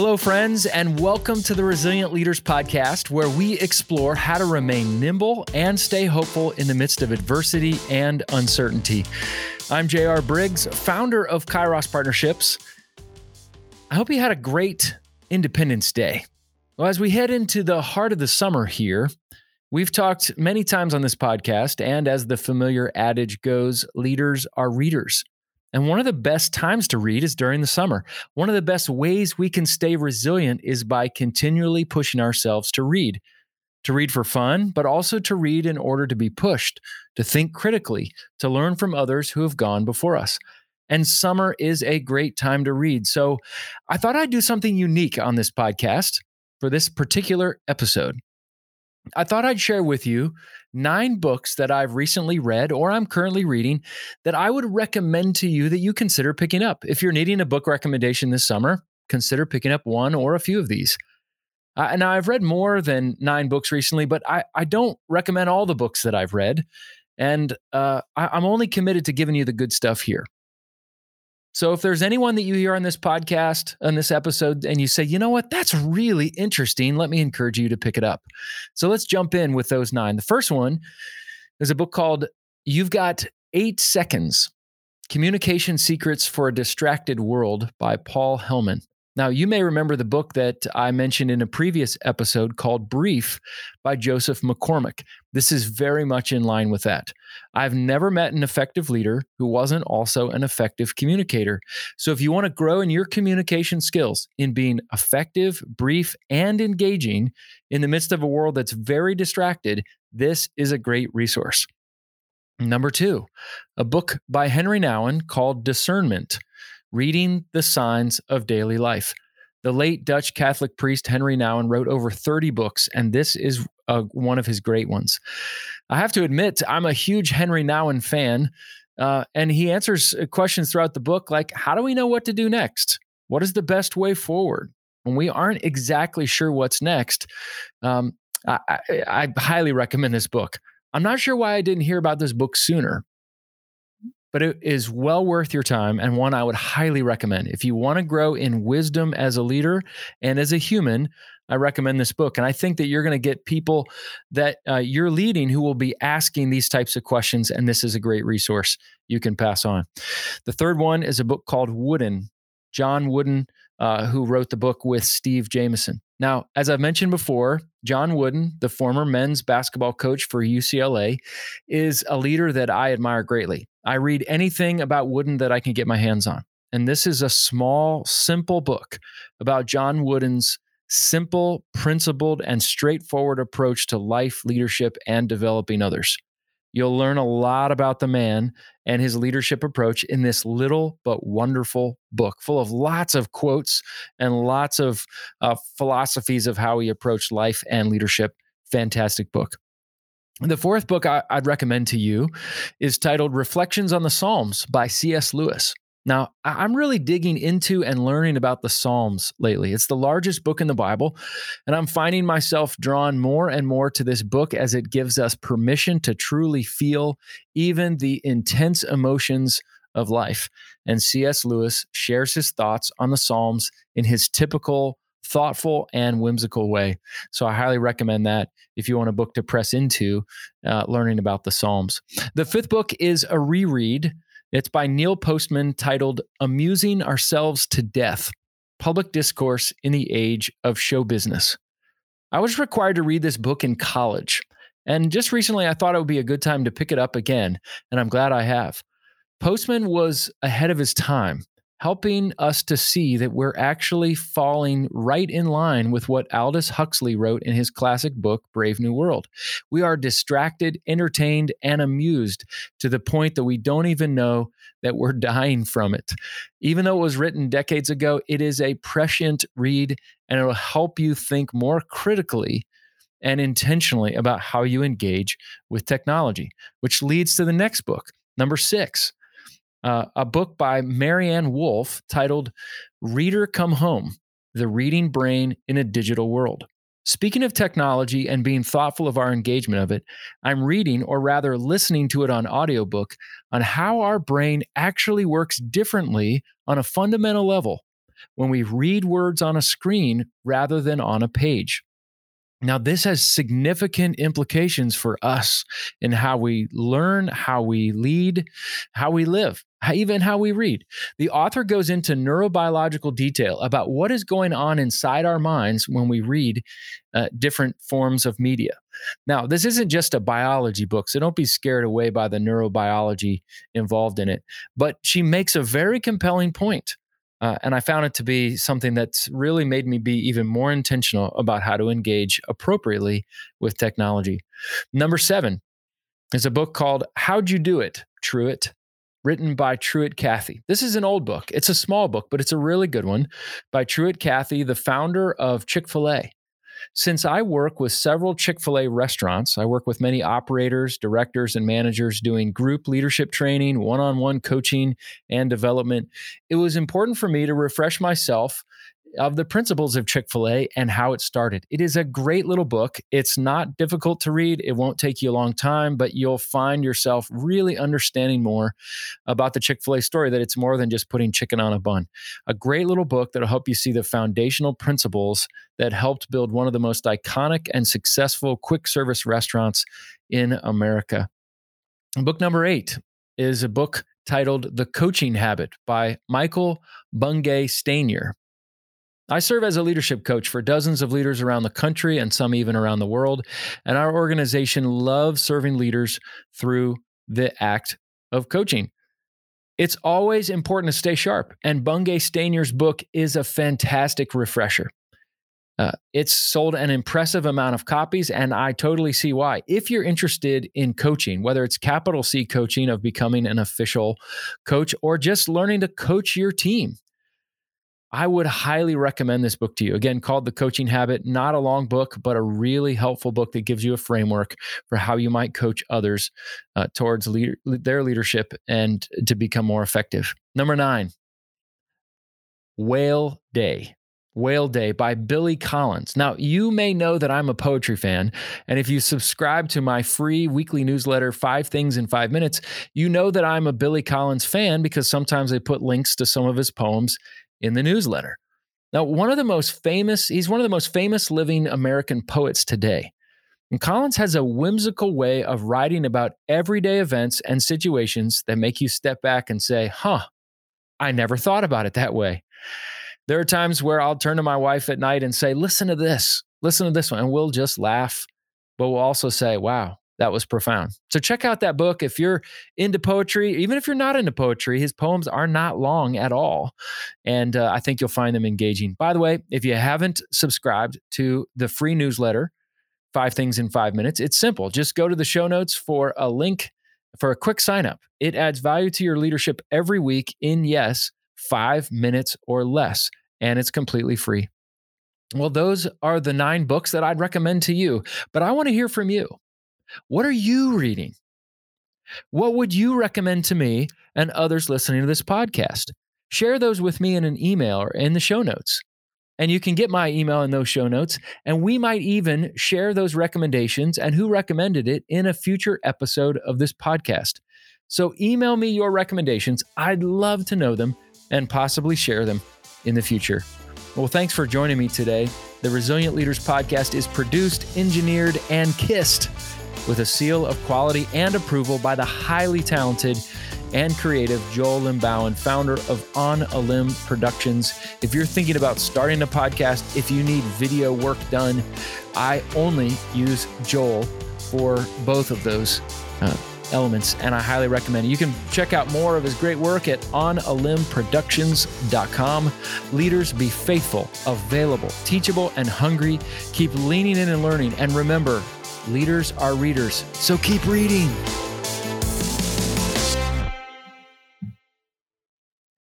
Hello, friends, and welcome to the Resilient Leaders Podcast, where we explore how to remain nimble and stay hopeful in the midst of adversity and uncertainty. I'm JR Briggs, founder of Kairos Partnerships. I hope you had a great Independence Day. Well, as we head into the heart of the summer here, we've talked many times on this podcast, and as the familiar adage goes, leaders are readers. And one of the best times to read is during the summer. One of the best ways we can stay resilient is by continually pushing ourselves to read. To read for fun, but also to read in order to be pushed, to think critically, to learn from others who have gone before us. And summer is a great time to read. So I thought I'd do something unique on this podcast for this particular episode. I thought I'd share with you nine books that I've recently read or I'm currently reading that I would recommend to you that you consider picking up. If you're needing a book recommendation this summer, consider picking up one or a few of these. Uh, now, I've read more than nine books recently, but I, I don't recommend all the books that I've read. And uh, I, I'm only committed to giving you the good stuff here. So if there's anyone that you hear on this podcast, on this episode, and you say, you know what, that's really interesting, let me encourage you to pick it up. So let's jump in with those nine. The first one is a book called You've Got Eight Seconds Communication Secrets for a Distracted World by Paul Hellman. Now, you may remember the book that I mentioned in a previous episode called Brief by Joseph McCormack. This is very much in line with that. I've never met an effective leader who wasn't also an effective communicator. So, if you want to grow in your communication skills in being effective, brief, and engaging in the midst of a world that's very distracted, this is a great resource. Number two, a book by Henri Nouwen called Discernment Reading the Signs of Daily Life. The late Dutch Catholic priest Henri Nouwen wrote over 30 books, and this is uh, one of his great ones. I have to admit, I'm a huge Henri Nouwen fan, uh, and he answers uh, questions throughout the book like, How do we know what to do next? What is the best way forward? When we aren't exactly sure what's next, um, I, I, I highly recommend this book. I'm not sure why I didn't hear about this book sooner but it is well worth your time and one I would highly recommend. If you want to grow in wisdom as a leader and as a human, I recommend this book. And I think that you're going to get people that uh, you're leading who will be asking these types of questions. And this is a great resource you can pass on. The third one is a book called Wooden. John Wooden, uh, who wrote the book with Steve Jamison. Now, as I've mentioned before, John Wooden, the former men's basketball coach for UCLA, is a leader that I admire greatly. I read anything about Wooden that I can get my hands on. And this is a small, simple book about John Wooden's simple, principled, and straightforward approach to life, leadership, and developing others. You'll learn a lot about the man and his leadership approach in this little but wonderful book, full of lots of quotes and lots of uh, philosophies of how he approached life and leadership. Fantastic book. The fourth book I, would recommend to you is titled Reflections on the Psalms by C.S. Lewis. Now, I'm really digging into and learning about the Psalms lately. It's the largest book in the Bible, and I'm finding myself drawn more and more to this book as it gives us permission to truly feel even the intense emotions of life. And C.S. Lewis shares his thoughts on the Psalms in his typical thoughtful and whimsical way. So I highly recommend that if you want a book to press into uh, learning about the Psalms. The fifth book is a reread. It's by Neil Postman titled Amusing Ourselves to Death Public Discourse in the Age of Show Business. I was required to read this book in college. And just recently, I thought it would be a good time to pick it up again, and I'm glad I have. Postman was ahead of his time helping us to see that we're actually falling right in line with what Aldous Huxley wrote in his classic book, Brave New World. We are distracted, entertained, and amused to the point that we don't even know that we're dying from it. Even though it was written decades ago, it is a prescient read and it'll help you think more critically and intentionally about how you engage with technology, which leads to the next book, number six uh, a book by Maryanne Wolf titled Reader Come Home The Reading Brain in a Digital World. Speaking of technology and being thoughtful of our engagement of it, I'm reading, or rather listening to it on audiobook, on how our brain actually works differently on a fundamental level. when we read words on a screen rather than on a page. Now, this has significant implications for us in how we learn, how we lead, how we live, even how we read. The author goes into neurobiological detail about what is going on inside our minds when we read uh, different forms of media. Now, this isn't just a biology book, so don't be scared away by the neurobiology involved in it. But she makes a very compelling point uh, and I found it to be something that's really made me be even more intentional about how to engage appropriately with technology. Number seven is a book called How'd You Do It, Truett, written by Truett Cathy. This is an old book. It's a small book, but it's a really good one by Truett Cathy, the founder of Chick fil A. Since I work with several Chick fil A restaurants, I work with many operators, directors, and managers doing group leadership training, one on one coaching, and development. It was important for me to refresh myself of the principles of Chick fil A and how it started. It is a great little book. It's not difficult to read, it won't take you a long time, but you'll find yourself really understanding more about the Chick fil A story that it's more than just putting chicken on a bun. A great little book that'll help you see the foundational principles that helped build one of the most iconic and successful quick service restaurants in America. Book number eight is a book titled The Coaching Habit by Michael Bungay Stanier. I serve as a leadership coach for dozens of leaders around the country and some even around the world. And our organization loves serving leaders through the act of coaching. It's always important to stay sharp. And Bungay Stanier's book is a fantastic refresher. Uh, it's sold an impressive amount of copies, and I totally see why. If you're interested in coaching, whether it's capital C coaching of becoming an official coach or just learning to coach your team, I would highly recommend this book to you. Again, called The Coaching Habit, not a long book, but a really helpful book that gives you a framework for how you might coach others uh, towards their leadership and to become more effective. Number nine, Whale Day. Whale Day by Billy Collins. Now, you may know that I'm a poetry fan, and if you subscribe to my free weekly newsletter, Five Things in Five Minutes, you know that I'm a Billy Collins fan because sometimes I put links to some of his poems in the newsletter. Now, one of the most famous, he's one of the most famous living American poets today. And Collins has a whimsical way of writing about everyday events and situations that make you step back and say, huh, I never thought about it that way. There are times where I'll turn to my wife at night and say, listen to this, listen to this one. And we'll just laugh, but we'll also say, wow, that was profound. So check out that book if you're into poetry. Even if you're not into poetry, his poems are not long at all, and uh, I think you'll find them engaging. By the way, if you haven't subscribed to the free newsletter, Five Things in Five Minutes, it's simple. Just go to the show notes for a link for a quick sign up. It adds value to your leadership every week in yes, five minutes or less, and it's completely free. Well, those are the nine books that I'd recommend to you, but I want to hear from you. What are you reading? What would you recommend to me and others listening to this podcast? Share those with me in an email or in the show notes. And you can get my email in those show notes. And we might even share those recommendations and who recommended it in a future episode of this podcast. So email me your recommendations. I'd love to know them and possibly share them in the future. Well, thanks for joining me today. The Resilient Leaders Podcast is produced, engineered, and kissed with a seal of quality and approval by the highly talented and creative Joel Limbauan, founder of On a Limb Productions. If you're thinking about starting a podcast, if you need video work done, I only use Joel for both of those uh, elements, and I highly recommend it. You can check out more of his great work at onalimbproductions.com. Leaders, be faithful, available, teachable, and hungry. Keep leaning in and learning. And remember, Leaders are readers, so keep reading.